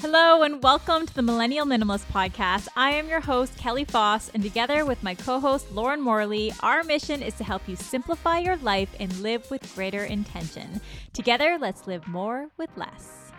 Hello, and welcome to the Millennial Minimalist Podcast. I am your host, Kelly Foss, and together with my co host, Lauren Morley, our mission is to help you simplify your life and live with greater intention. Together, let's live more with less.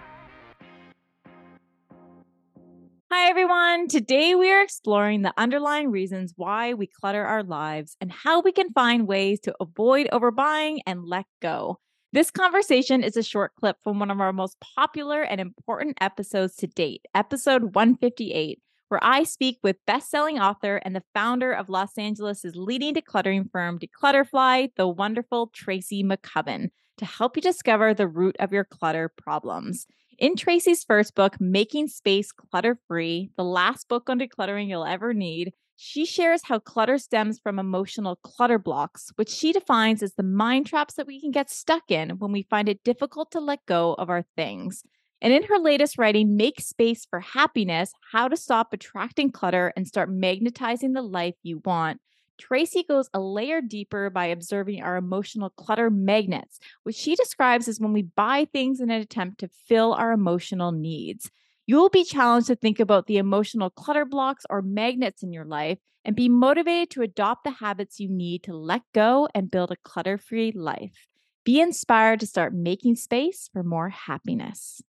Hi, everyone. Today, we are exploring the underlying reasons why we clutter our lives and how we can find ways to avoid overbuying and let go. This conversation is a short clip from one of our most popular and important episodes to date, episode 158, where I speak with best-selling author and the founder of Los Angeles' leading decluttering firm, dClutterfy, the wonderful Tracy McCubbin, to help you discover the root of your clutter problems. In Tracy's first book, Making Space Clutter Free, the last book on decluttering you'll ever need, she shares how clutter stems from emotional clutter blocks, which she defines as the mind traps that we can get stuck in when we find it difficult to let go of our things. And in her latest writing, Make Space for Happiness How to Stop Attracting Clutter and Start Magnetizing the Life You Want, Tracy goes a layer deeper by observing our emotional clutter magnets, which she describes as when we buy things in an attempt to fill our emotional needs. You'll be challenged to think about the emotional clutter blocks or magnets in your life and be motivated to adopt the habits you need to let go and build a clutter free life. Be inspired to start making space for more happiness.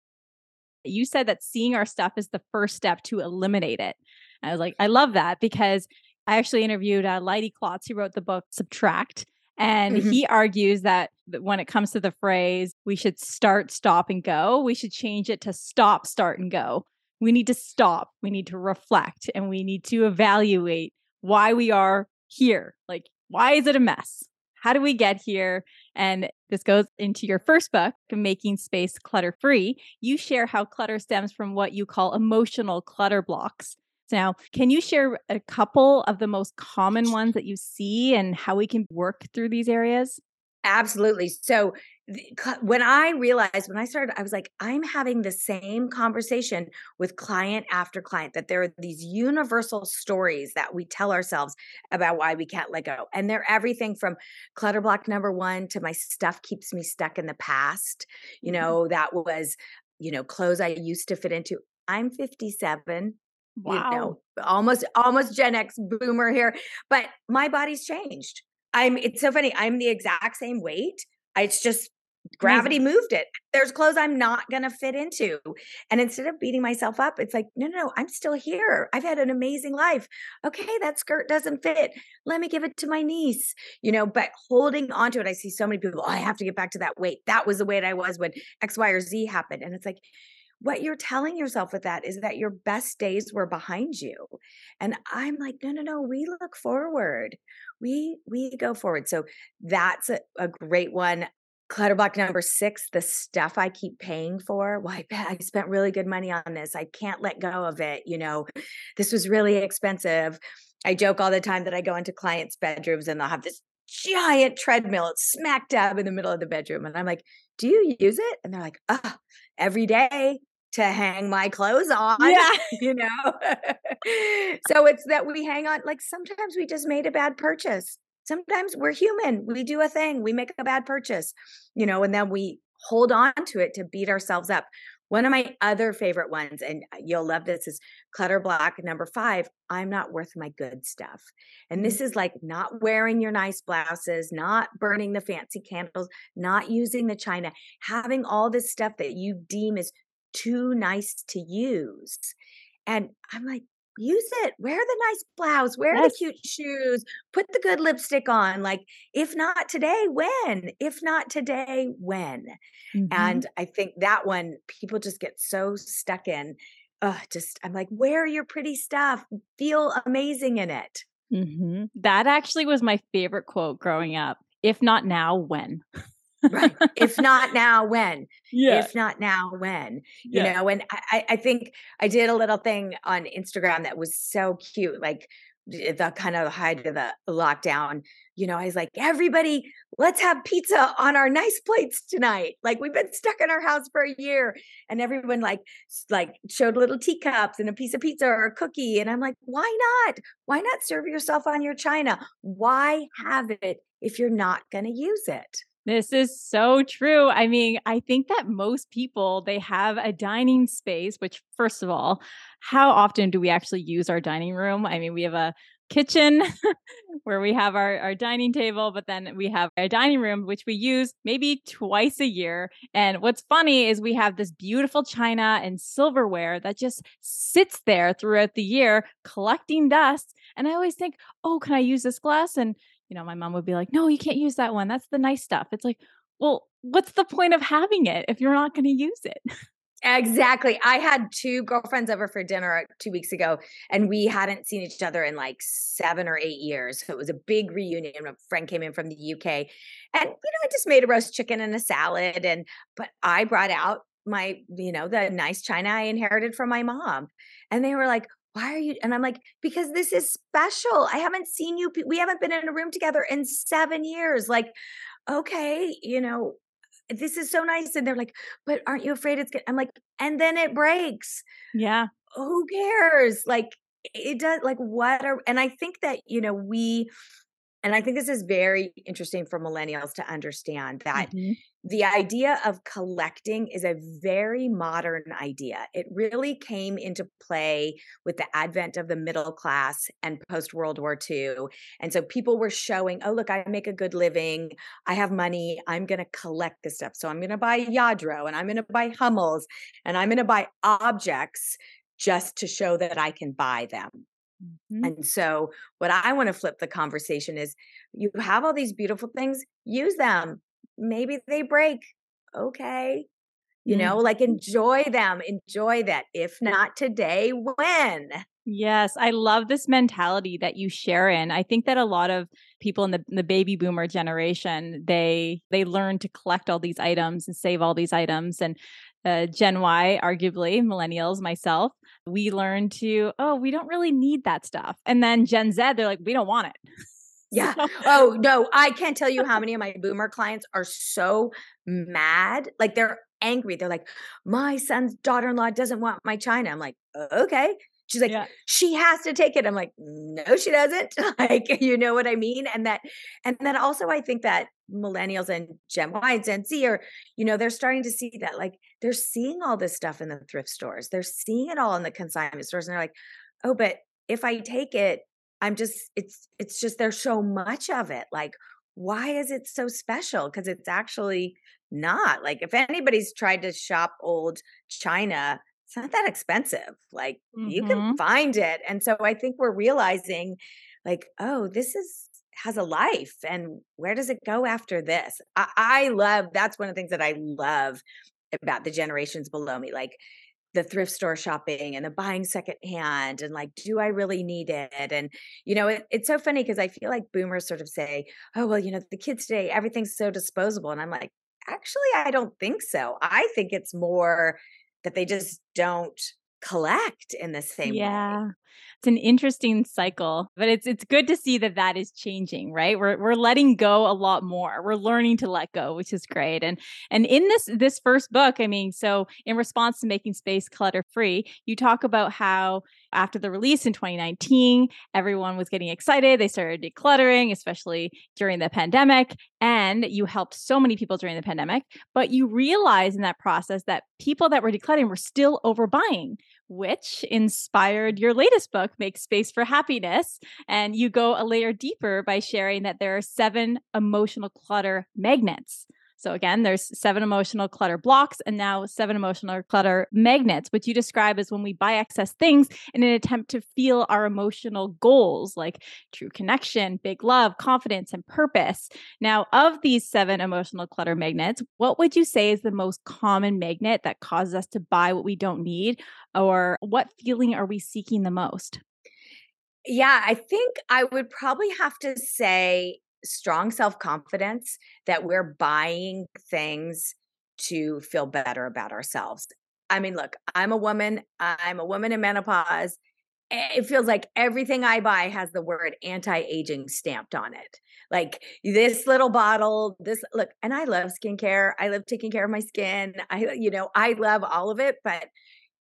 You said that seeing our stuff is the first step to eliminate it. I was like, I love that because I actually interviewed uh, Leidy Klotz, who wrote the book Subtract. And mm-hmm. he argues that when it comes to the phrase, we should start, stop, and go, we should change it to stop, start, and go. We need to stop. We need to reflect and we need to evaluate why we are here. Like, why is it a mess? How do we get here? And this goes into your first book, Making Space Clutter Free. You share how clutter stems from what you call emotional clutter blocks. Now, can you share a couple of the most common ones that you see and how we can work through these areas? Absolutely. So when I realized, when I started, I was like, I'm having the same conversation with client after client that there are these universal stories that we tell ourselves about why we can't let go. And they're everything from clutter block number one to my stuff keeps me stuck in the past. You mm-hmm. know, that was, you know, clothes I used to fit into. I'm 57 wow. you know, almost almost Gen X boomer here, but my body's changed. I'm it's so funny. I'm the exact same weight. It's just gravity Amazing. moved it. There's clothes I'm not going to fit into. And instead of beating myself up, it's like, no, no, no, I'm still here. I've had an amazing life. Okay, that skirt doesn't fit. Let me give it to my niece. You know, but holding on to it, I see so many people, oh, I have to get back to that weight. That was the weight I was when X, Y, or Z happened. And it's like, what you're telling yourself with that is that your best days were behind you. And i'm like no no no we look forward. We we go forward. So that's a, a great one. Clutter block number six the stuff i keep paying for. Well I, I spent really good money on this. I can't let go of it you know. This was really expensive. I joke all the time that i go into clients bedrooms and they'll have this giant treadmill. It's smack dab in the middle of the bedroom. And i'm like do you use it? And they're like oh every day to hang my clothes on. Yeah. You know? so it's that we hang on, like sometimes we just made a bad purchase. Sometimes we're human. We do a thing, we make a bad purchase, you know, and then we hold on to it to beat ourselves up. One of my other favorite ones, and uh, you'll love this, is clutter block number five. I'm not worth my good stuff. And this is like not wearing your nice blouses, not burning the fancy candles, not using the china, having all this stuff that you deem is too nice to use. And I'm like, use it. Wear the nice blouse, wear yes. the cute shoes, put the good lipstick on. Like, if not today, when? If not today, when? Mm-hmm. And I think that one, people just get so stuck in. Uh, just, I'm like, wear your pretty stuff, feel amazing in it. Mm-hmm. That actually was my favorite quote growing up. If not now, when? Right. If not now, when? Yeah. If not now, when? You yeah. know, and I, I think I did a little thing on Instagram that was so cute, like the kind of height of the lockdown. You know, I was like, everybody, let's have pizza on our nice plates tonight. Like we've been stuck in our house for a year, and everyone like like showed little teacups and a piece of pizza or a cookie, and I'm like, why not? Why not serve yourself on your china? Why have it if you're not going to use it? This is so true. I mean, I think that most people they have a dining space, which first of all, how often do we actually use our dining room? I mean, we have a kitchen where we have our, our dining table, but then we have a dining room, which we use maybe twice a year. And what's funny is we have this beautiful china and silverware that just sits there throughout the year collecting dust. And I always think, oh, can I use this glass? And, you know, my mom would be like, no, you can't use that one. That's the nice stuff. It's like, well, what's the point of having it if you're not going to use it? Exactly. I had two girlfriends over for dinner uh, two weeks ago, and we hadn't seen each other in like seven or eight years. So it was a big reunion. A friend came in from the UK, and you know, I just made a roast chicken and a salad. And but I brought out my, you know, the nice china I inherited from my mom, and they were like, why are you and i'm like because this is special i haven't seen you we haven't been in a room together in seven years like okay you know this is so nice. And they're like, but aren't you afraid it's good? I'm like, and then it breaks. Yeah. Who cares? Like, it does, like, what are, and I think that, you know, we, and I think this is very interesting for millennials to understand that mm-hmm. the idea of collecting is a very modern idea. It really came into play with the advent of the middle class and post World War II. And so people were showing, oh, look, I make a good living. I have money. I'm going to collect this stuff. So I'm going to buy Lladró and I'm going to buy Hummels and I'm going to buy objects just to show that I can buy them. Mm-hmm. And so, what I want to flip the conversation is you have all these beautiful things, use them. Maybe they break. Okay. You mm-hmm. know, like enjoy them, enjoy that. If not today, when? Yes, I love this mentality that you share in. I think that a lot of people in the, the baby boomer generation, they they learn to collect all these items and save all these items and uh, Gen Y, arguably millennials, myself, we learn to, oh, we don't really need that stuff. And then Gen Z, they're like, we don't want it. Yeah. oh, no. I can't tell you how many of my boomer clients are so mad. Like they're angry. They're like, my son's daughter in law doesn't want my china. I'm like, okay. She's like, yeah. she has to take it. I'm like, no, she doesn't. like, you know what I mean? And that, and then also I think that millennials and Gen Y and Gen Z are, you know, they're starting to see that like they're seeing all this stuff in the thrift stores. They're seeing it all in the consignment stores. And they're like, oh, but if I take it, I'm just, it's, it's just, there's so much of it. Like, why is it so special? Because it's actually not. Like, if anybody's tried to shop old China, it's not that expensive. Like mm-hmm. you can mm-hmm. find it. And so I think we're realizing like, oh, this is has a life and where does it go after this? I, I love that's one of the things that I love about the generations below me. Like the thrift store shopping and the buying secondhand and like, do I really need it? And, you know, it, it's so funny because I feel like boomers sort of say, oh, well, you know, the kids today, everything's so disposable. And I'm like, actually, I don't think so. I think it's more that they just don't collect in the same yeah. way it's an interesting cycle, but it's it's good to see that that is changing, right? We're we're letting go a lot more. We're learning to let go, which is great. And and in this this first book, I mean, so in response to making space clutter free, you talk about how after the release in 2019, everyone was getting excited. They started decluttering, especially during the pandemic. And you helped so many people during the pandemic. But you realized in that process that people that were decluttering were still overbuying, which inspired your latest book, Make Space for Happiness. And you go a layer deeper by sharing that there are seven emotional clutter magnets. So again, there's seven emotional clutter blocks and now seven emotional clutter magnets, which you describe as when we buy excess things in an attempt to feel our emotional goals like true connection, big love, confidence, and purpose. Now, of these seven emotional clutter magnets, what would you say is the most common magnet that causes us to buy what we don't need? Or what feeling are we seeking the most? Yeah, I think I would probably have to say strong self confidence that we're buying things to feel better about ourselves. I mean, look, I'm a woman, I'm a woman in menopause. It feels like everything I buy has the word anti aging stamped on it. Like this little bottle, this look, and I love skincare. I love taking care of my skin. I, you know, I love all of it, but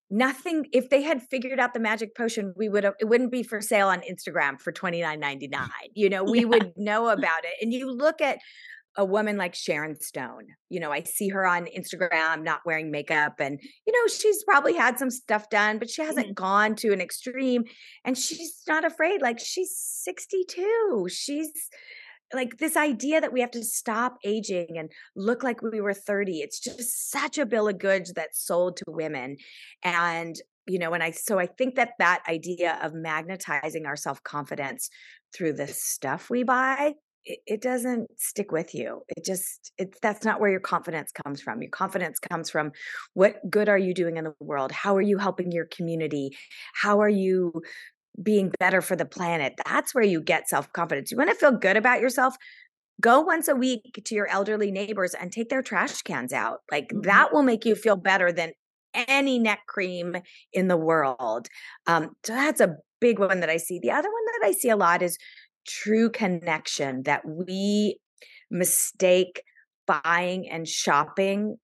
nothing if they had figured out the magic potion we would have it wouldn't be for sale on instagram for 29.99 you know we yeah. would know about it and you look at a woman like Sharon Stone. You know, I see her on Instagram not wearing makeup and you know, she's probably had some stuff done, but she hasn't mm-hmm. gone to an extreme and she's not afraid like she's 62. She's like this idea that we have to stop aging and look like we were 30 it's just such a bill of goods that's sold to women. And you know and i so i think that that idea of magnetizing our self-confidence through the stuff we buy it, it doesn't stick with you. It just it's that's not where your confidence comes from. Your confidence comes from what good are you doing in the world? How are you helping your community? How are you being better for the planet that's where you get self-confidence. You want to feel good about yourself? Go once a week to your elderly neighbors and take their trash cans out like mm-hmm. that will make you feel better than any neck cream in the world. Um, so that's a big one that i see. The other one that i see a lot is true connection that we mistake buying and shopping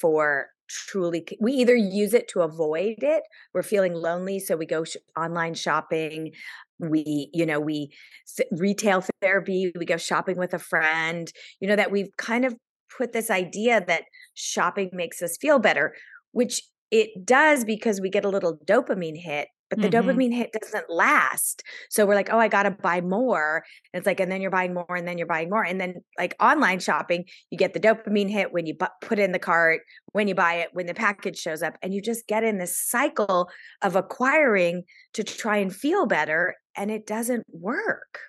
for truly we either use it to avoid it we're feeling lonely so we go sh- online shopping we you know we retail therapy we go shopping with a friend you know that we've kind of put this idea that shopping makes us feel better which it does because we get a little dopamine hit but the mm-hmm. dopamine hit doesn't last. So we're like, oh, I got to buy more. And it's like, and then you're buying more, and then you're buying more. And then, like online shopping, you get the dopamine hit when you bu- put in the cart, when you buy it, when the package shows up. And you just get in this cycle of acquiring to try and feel better. And it doesn't work.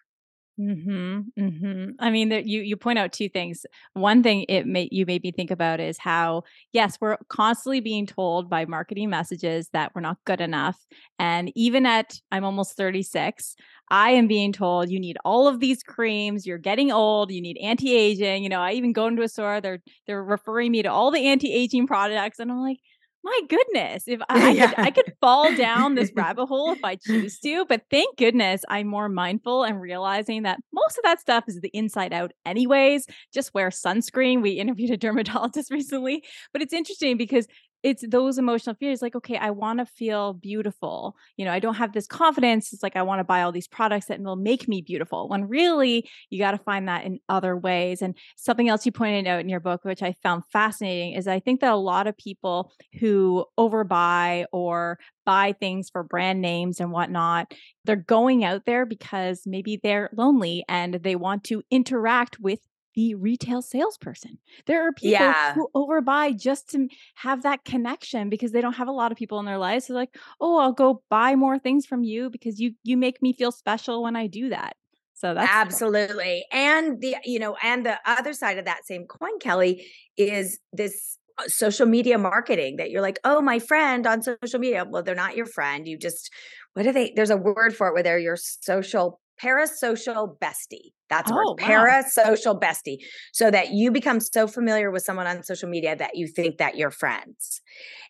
Hmm. Hmm. I mean, that you you point out two things. One thing it may you made me think about is how yes, we're constantly being told by marketing messages that we're not good enough, and even at I'm almost 36, I am being told you need all of these creams. You're getting old. You need anti aging. You know, I even go into a store. They're they're referring me to all the anti aging products, and I'm like, my goodness, if I, yeah. could, I could fall down this rabbit hole if I choose to, but thank goodness I'm more mindful and realizing that most of that stuff is the inside out, anyways. Just wear sunscreen. We interviewed a dermatologist recently, but it's interesting because it's those emotional fears like okay i want to feel beautiful. You know i don't have this confidence. It's like i want to buy all these products that will make me beautiful when really you got to find that in other ways and something else you pointed out in your book which i found fascinating is i think that a lot of people who overbuy or buy things for brand names and whatnot they're going out there because maybe they're lonely and they want to interact with the retail salesperson. There are people yeah. who overbuy just to have that connection because they don't have a lot of people in their lives. So like, oh, I'll go buy more things from you because you you make me feel special when I do that. So that's absolutely. And the you know, and the other side of that same coin, Kelly, is this uh, social media marketing that you're like, oh, my friend on social media. Well, they're not your friend. You just what are they? There's a word for it where they're your social parasocial bestie. That's a oh, word. Parasocial bestie. So that you become so familiar with someone on social media that you think that you're friends.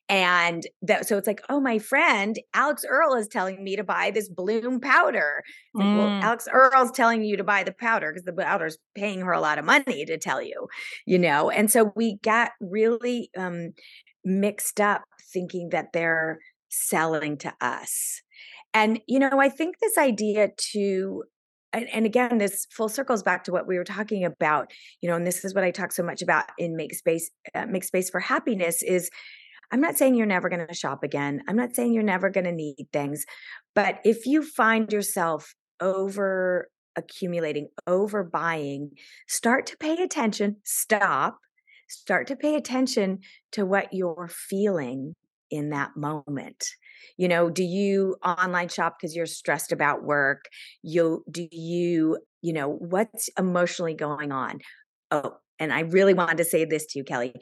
And that so it's like, oh, my friend, Alix Earle is telling me to buy this bloom powder. Mm. well, Alix Earle's telling you to buy the powder because the powder's paying her a lot of money to tell you, you know. And so we got really um mixed up thinking that they're selling to us and, you know, I think this idea to, and, and, again, this full circles back to what we were talking about, you know, and this is what I talk so much about in Make Space, uh, Make Space for Happiness is I'm not saying you're never going to shop again. I'm not saying you're never going to need things. But if you find yourself over accumulating, over buying, start to pay attention, stop, start to pay attention to what you're feeling in that moment you know do you online shop because you're stressed about work? You do you you know what's emotionally going on? Oh and i really wanted to say this to you kelly.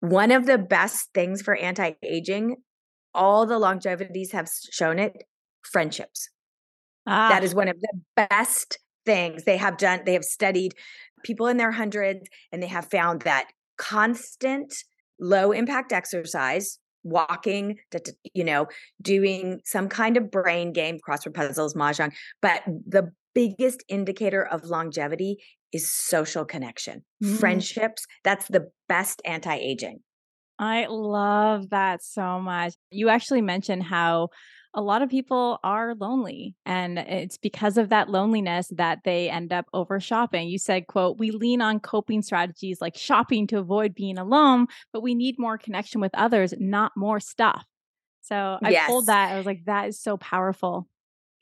One of the best things for anti-aging all the longevities have shown it friendships. Ah. that is one of the best things. They have done they have studied people in their hundreds and they have found that constant low impact exercise walking, you know, doing some kind of brain game, crossword puzzles, mahjong. But the biggest indicator of longevity is social connection, mm. friendships. That's the best anti aging. I love that so much. You actually mentioned how a lot of people are lonely and it's because of that loneliness that they end up over shopping. You said, quote, we lean on coping strategies like shopping to avoid being alone, but we need more connection with others, not more stuff. So I yes. pulled that. I was like, that is so powerful.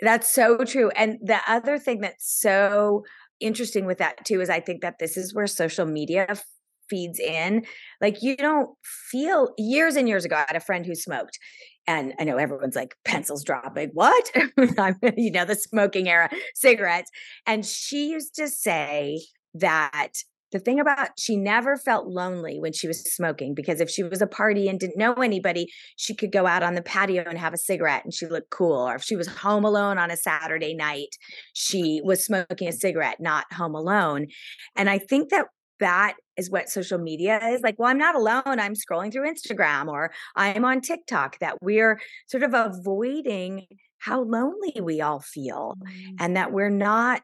That's so true. And the other thing that's so interesting with that too is I think that this is where social media feeds in. Like you don't feel years and years ago, I had a friend who smoked. And I know everyone's like pencils dropping. What? you know, the smoking era, cigarettes. And she used to say that the thing about she never felt lonely when she was smoking because if she was a party and didn't know anybody, she could go out on the patio and have a cigarette and she looked cool. Or if she was home alone on a Saturday night, she was smoking a cigarette, not home alone. And I think that that is what social media is like well i'm not alone i'm scrolling through instagram or i'm on tiktok that we're sort of avoiding how lonely we all feel mm. and that we're not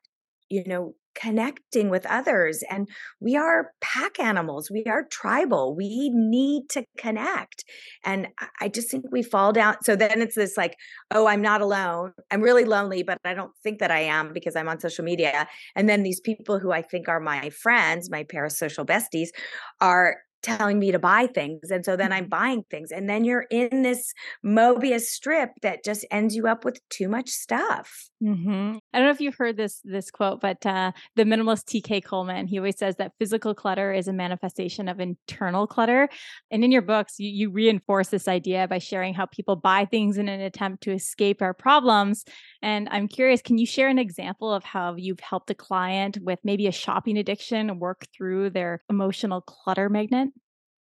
you know connecting with others and we are pack animals we are tribal we need to connect and i just think we fall down so then it's this like oh i'm not alone i'm really lonely but i don't think that i am because i'm on social media and then these people who i think are my friends my parasocial besties are telling me to buy things. And so then I'm mm-hmm. buying things. And then you're in this Mobius strip that just ends you up with too much stuff. Mm-hmm. I don't know if you've heard this this quote, but uh, the minimalist TK Coleman, he always says that physical clutter is a manifestation of internal clutter. And in your books, you, you reinforce this idea by sharing how people buy things in an attempt to escape our problems. And I'm curious, can you share an example of how you've helped a client with maybe a shopping addiction work through their emotional clutter magnet?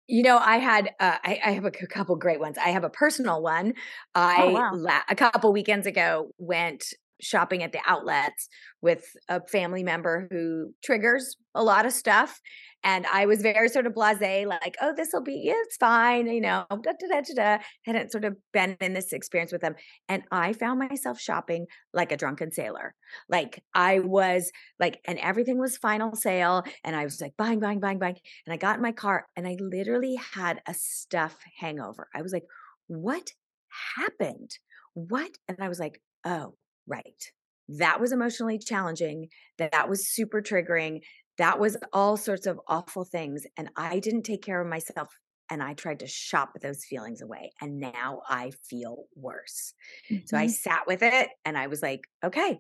You know, I had uh, I, I, have a couple great ones. I have a personal one. Oh, I oh, wow. la- a couple weekends ago went shopping at the outlets with a family member who triggers a lot of stuff and I was very sort of blase, like, oh, this will be, yeah, it's fine, you know, da, da, da, da, da. Hadn't sort of been in this experience with them. And I found myself shopping like a drunken sailor. Like I was like, and everything was final sale. And I was like, buying, buying, buying, buying. And I got in my car and I literally had a stuff hangover. I was like, what happened? What? And I was like, oh, right that was emotionally challenging that that was super triggering that was all sorts of awful things. And I didn't take care of myself. And I tried to shop those feelings away. And now I feel worse. Mm-hmm. So I mm-hmm. sat with it and I was like, okay,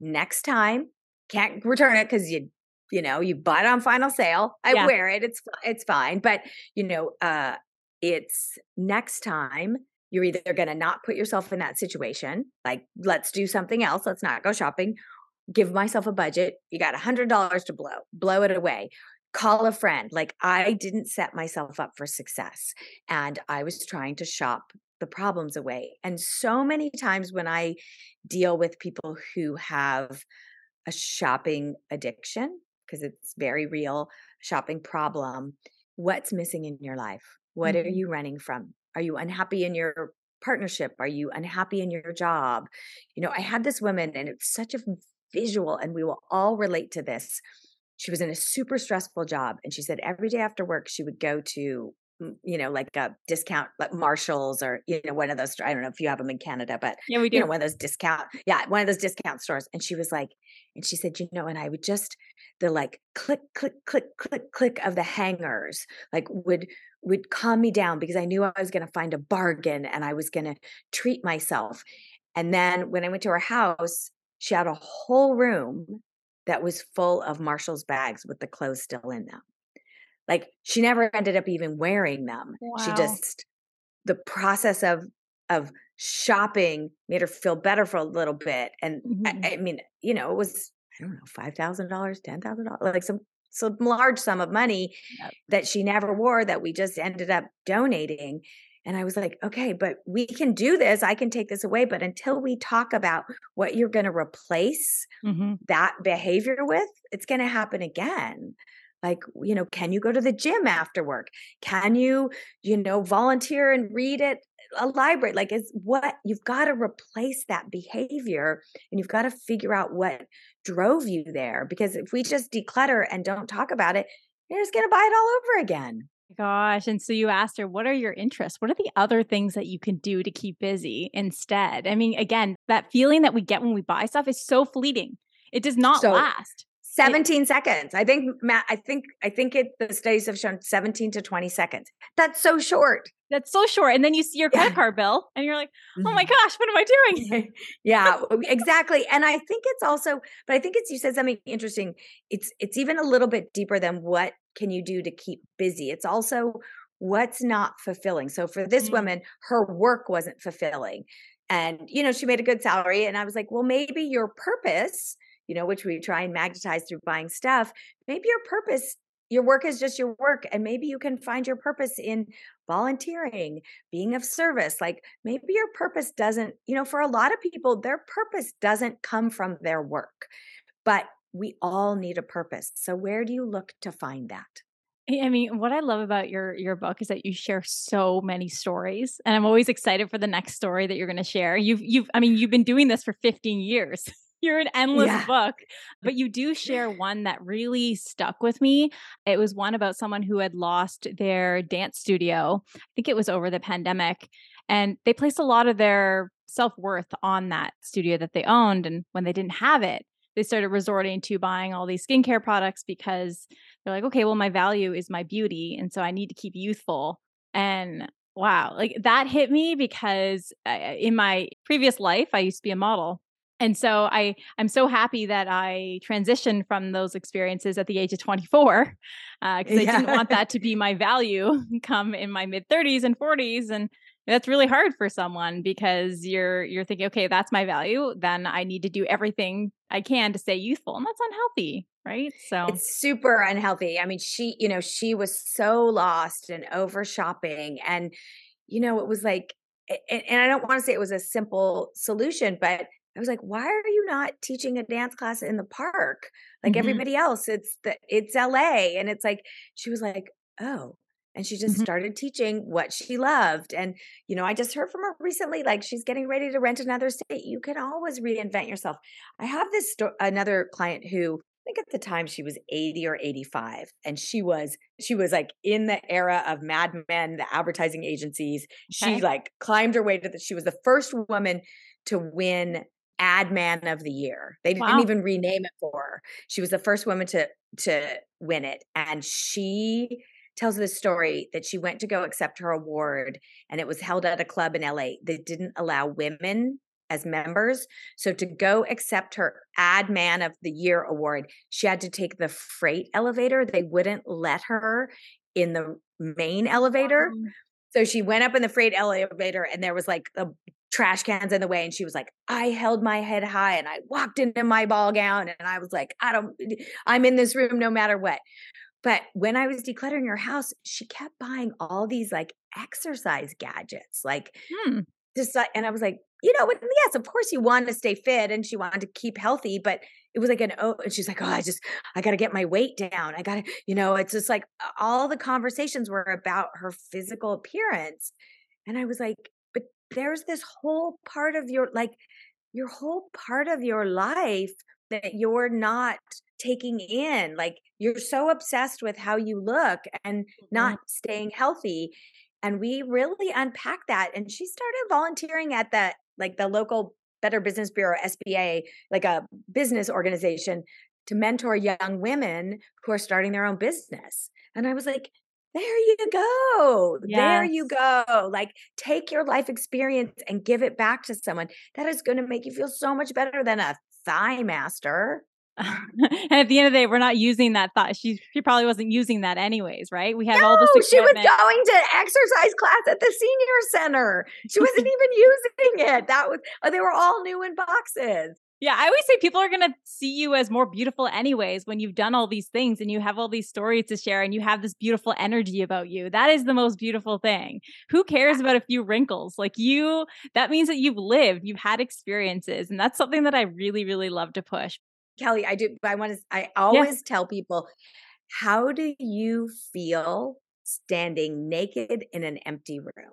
next time, can't return it because you you know you bought it on final sale i yeah. wear it it's it's fine but you know uh it's next time you're either going to not put yourself in that situation like let's do something else let's not go shopping give myself a budget. You got a hundred dollars to blow, blow it away. Call a friend. Like I didn't set myself up for success and I was trying to shop the problems away. And so many times when I deal with people who have a shopping addiction, because it's very real shopping problem, what's missing in your life? What mm-hmm. are you running from? Are you unhappy in your partnership? Are you unhappy in your job? You know, I had this woman and it's such a visual, and we will all relate to this. She was in a super stressful job, and she said every day after work, she would go to you know, like a discount, like Marshalls or, you know, one of those, I don't know if you have them in Canada, but, yeah, we do. you know, one of those discount, yeah, one of those discount stores. And she was like, and she said, you know, and I would just, the like click, click, click, click, click of the hangers, like would, would calm me down because I knew I was going to find a bargain and I was going to treat myself. And then when I went to her house, she had a whole room that was full of Marshall's bags with the clothes still in them. Like she never ended up even wearing them. Wow. She just the process of of shopping made her feel better for a little bit. And mm-hmm. I, I, mean, you know, it was I don't know five thousand dollars, ten thousand dollars, like some some large sum of money yep. that she never wore that we just ended up donating. And I was like, okay, but we can do this. I can take this away. But until we talk about what you're going to replace mm-hmm. that behavior with, it's going to happen again. Like, you know, can you go to the gym after work? Can you, you know, volunteer and read at a library? Like, it's what you've got to replace that behavior and you've got to figure out what drove you there. Because if we just declutter and don't talk about it, you're just going to buy it all over again. gosh. And so you asked her, what are your interests? What are the other things that you can do to keep busy instead? I mean, again, that feeling that we get when we buy stuff is so fleeting. It does not so, last. 17 it, seconds. I think Matt, I think I think it the studies have shown 17 to 20 seconds. That's so short. That's so short. And then you see your credit yeah. card bill and you're like, oh my mm-hmm. gosh, what am I doing? yeah, exactly. And I think it's also, but I think it's you said something interesting. It's it's even a little bit deeper than what can you do to keep busy. It's also what's not fulfilling. So for this mm-hmm. woman, her work wasn't fulfilling. And you know, she made a good salary. And I was like, well, maybe your purpose you know, which we try and magnetize through buying stuff, maybe your purpose, your work is just your work. And maybe you can find your purpose in volunteering, being of service. Like maybe your purpose doesn't, you know, for a lot of people, their purpose doesn't come from their work, but we all need a purpose. So where do you look to find that? Eh, I mean, what I love about your your book is that you share so many stories, and I'm always excited for the next story that you're going to share. You've you've I mean, you've been doing this for 15 years. You're an endless yeah. book, but you do share one that really stuck with me. It was one about someone who had lost their dance studio. I think it was over the pandemic, and they placed a lot of their self worth on that studio that they owned. And when they didn't have it, they started resorting to buying all these skincare products because they're like, okay, well, my value is my beauty. And so I need to keep youthful. And wow, like that hit me because uh, in my previous life, I used to be a model and so i i'm so happy that i transitioned from those experiences at the age of 24 because uh, yeah. i didn't want that to be my value come in my mid 30s and 40s and that's really hard for someone because you're you're thinking okay that's my value then i need to do everything i can to stay youthful and that's unhealthy right so it's super unhealthy i mean she you know she was so lost and over shopping and you know it was like and, and i don't want to say it was a simple solution but I was like, why are you not teaching a dance class in the park like mm-hmm. everybody else? It's the it's LA. And it's like, she was like, oh. And she just mm-hmm. started teaching what she loved. And, you know, I just heard from her recently, like she's getting ready to rent another state. You can always reinvent yourself. I have this sto- another client who I think at the time she was 80 or 85 and she was she was like in the era of Mad Men, the advertising agencies. Okay. She like climbed her way to the she was the first woman to win ad man of the year. They wow. didn't even rename it for her. She was the first woman to to win it and she tells this story that she went to go accept her award and it was held at a club in LA that didn't allow women as members. So to go accept her ad man of the year award, she had to take the freight elevator. They wouldn't let her in the main elevator. So she went up in the freight elevator and there was like a trash cans in the way and she was like i held my head high and i walked into my ball gown and i was like i don't i'm in this room no matter what. But when i was decluttering her house she kept buying all these like exercise gadgets like hmm. just and i was like you know yes of course you want to stay fit and she wanted to keep healthy but it was like an oh and she's like oh i just i gotta get my weight down. I gotta you know it's just like all the conversations were about her physical appearance and i was like there's this whole part of your like your whole part of your life that you're not taking in like you're so obsessed with how you look and not mm-hmm. staying healthy and we really unpack that and she started volunteering at the like the local better business bureau sba like a business organization to mentor young women who are starting their own business and i was like there you go. Yes. There you go. Like take your life experience and give it back to someone. That is going to make you feel so much better than a thigh master. and at the end of the day, we're not using that thought. She she probably wasn't using that anyways, right? We have no, all this. She was going to exercise class at the senior center. She wasn't even using it. That was oh, they were all new in boxes. Yeah, I always say people are going to see you as more beautiful, anyways, when you've done all these things and you have all these stories to share and you have this beautiful energy about you. That is the most beautiful thing. Who cares about a few wrinkles? Like you, that means that you've lived, you've had experiences. And that's something that I really, really love to push. Kelly, I do, I want to, I always tell people, how do you feel standing naked in an empty room?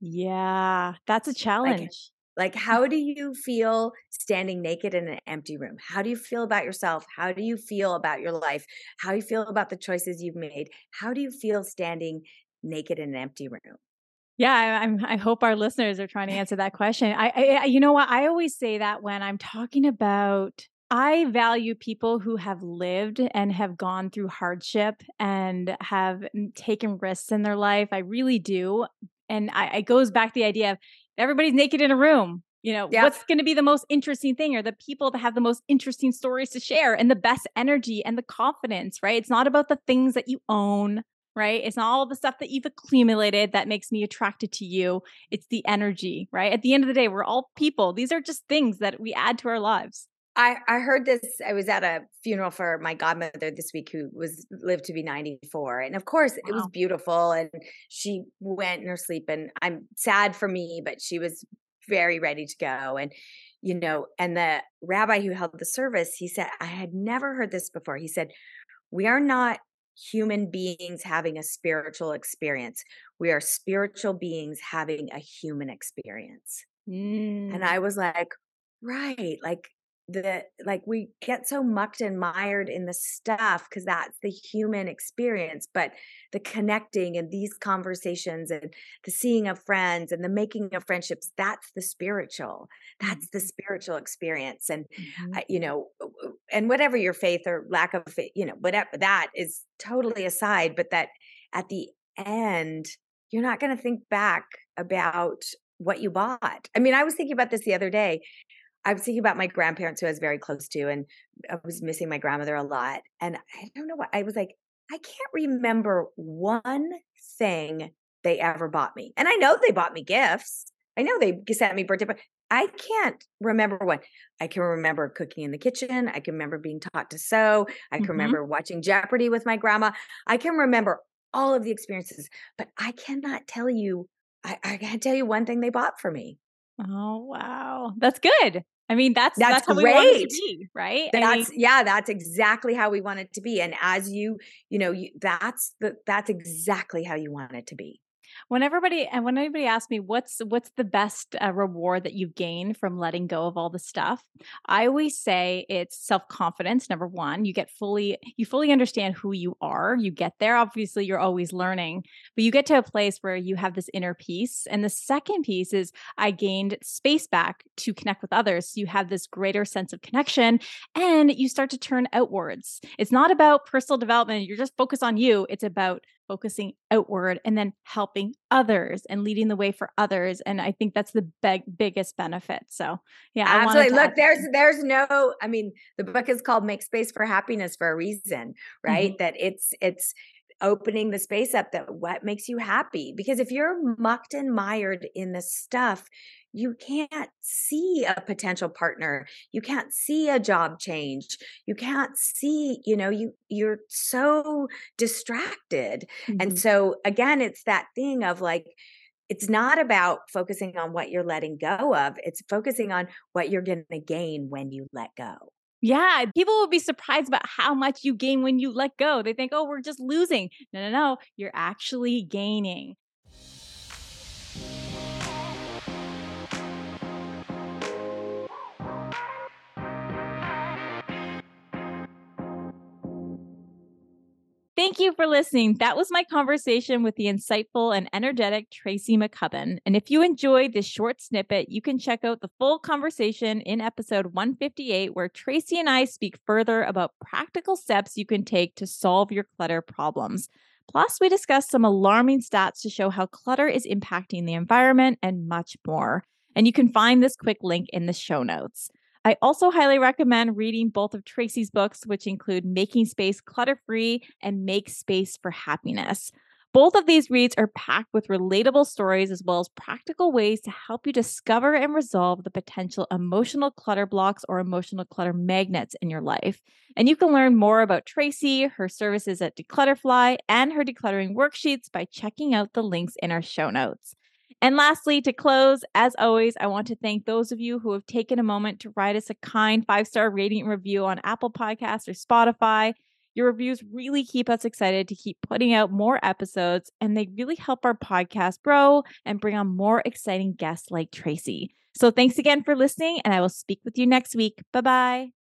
Yeah, that's a challenge. Like, Like, how do you feel standing naked in an empty room? How do you feel about yourself? How do you feel about your life? How do you feel about the choices you've made? How do you feel standing naked in an empty room? Yeah, I, I'm. I hope our listeners are trying to answer that question. I, I, you know what? I always say that when I'm talking about I value people who have lived and have gone through hardship and have mm, taken risks in their life. I really do. And I, it goes back to the idea of everybody's naked in a room. You know, yep. what's going to be the most interesting thing are the people that have the most interesting stories to share and the best energy and the confidence, right? It's not about the things that you own, right? It's not all the stuff that you've accumulated that makes me attracted to you. It's the energy, right? At the end of the day, we're all people. These are just things that we add to our lives. I, I heard this. I was at a funeral for my godmother this week who was lived to be 94. And of course, wow. it was beautiful. And she went in her sleep. And I'm sad for me, but she was very ready to go. And, you know, and the rabbi who held the service, he said, I had never heard this before. He said, We are not human beings having a spiritual experience, we are spiritual beings having a human experience. Mm. And I was like, right like the like we get so mucked and mired in the stuff because that's the human experience but the connecting and these conversations and the seeing of friends and the making of friendships that's the spiritual that's the mm-hmm. spiritual experience and mm-hmm. uh, you know and whatever your faith or lack of faith you know whatever that is totally aside but that at the end you're not going to think back about what you bought. I mean, I was thinking about this the other day. I was thinking about my grandparents who I was very close to, and I was missing my grandmother a lot. And I don't know what I was like, I can't remember one thing they ever bought me. And I know they bought me gifts. I know they sent me birthday, but I can't remember one. I can remember cooking in the kitchen. I can remember being taught to sew. I can mm-hmm. remember watching Jeopardy with my grandma. I can remember all of the experiences, but I cannot tell you. I, I can't tell you one thing they bought for me. Oh wow, that's good. I mean, that's that's, that's how great. we want it to be, right? That's I mean, yeah, that's exactly how we want it to be. And as you, you know, you, that's the that's exactly how you want it to be when everybody and when anybody asks me what's what's the best uh, reward that you gain from letting go of all the stuff? I always say it's self-confidence number one. You get fully you fully understand who you are. You get there. Obviously you're always learning but you get to a place where you have this inner peace and the second piece is i gained space back to connect with others. So you have this greater sense of connection and you start to turn outwards. It's not about personal development. You're just focused on you. It's about focusing outward and then helping others and leading the way for others and i think that's the big biggest benefit so yeah absolutely look there's there's no i mean the book is called make space for happiness for a reason right mm-hmm. that it's it's opening the space up that what makes you happy because if you're mucked and mired in the stuff you can't see a potential partner you can't see a job change you can't see you know you you're so distracted mm-hmm. and so again it's that thing of like it's not about focusing on what you're letting go of it's focusing on what you're going to gain when you let go yeah, people will be surprised about how much you gain when you let go. They think, oh, we're just losing. No, no, no. You're actually gaining. Thank you for listening. That was my conversation with the insightful and energetic Tracy McCubbin. And if you enjoyed this short snippet, you can check out the full conversation in episode 158, where Tracy and I speak further about practical steps you can take to solve your clutter problems. Plus, we discuss some alarming stats to show how clutter is impacting the environment and much more. And you can find this quick link in the show notes. I also highly recommend reading both of Tracy's books, which include Making Space Clutter Free and Make Space for Happiness. Both of these reads are packed with relatable stories as well as practical ways to help you discover and resolve the potential emotional clutter blocks or emotional clutter magnets in your life. And you can learn more about Tracy, her services at dClutterfy, and her decluttering worksheets by checking out the links in our show notes. And lastly, to close, as always, I want to thank those of you who have taken a moment to write us a kind five star rating review on Apple Podcasts or Spotify. Your reviews really keep us excited to keep putting out more episodes, and they really help our podcast grow and bring on more exciting guests like Tracy. So thanks again for listening, and I will speak with you next week. Bye bye.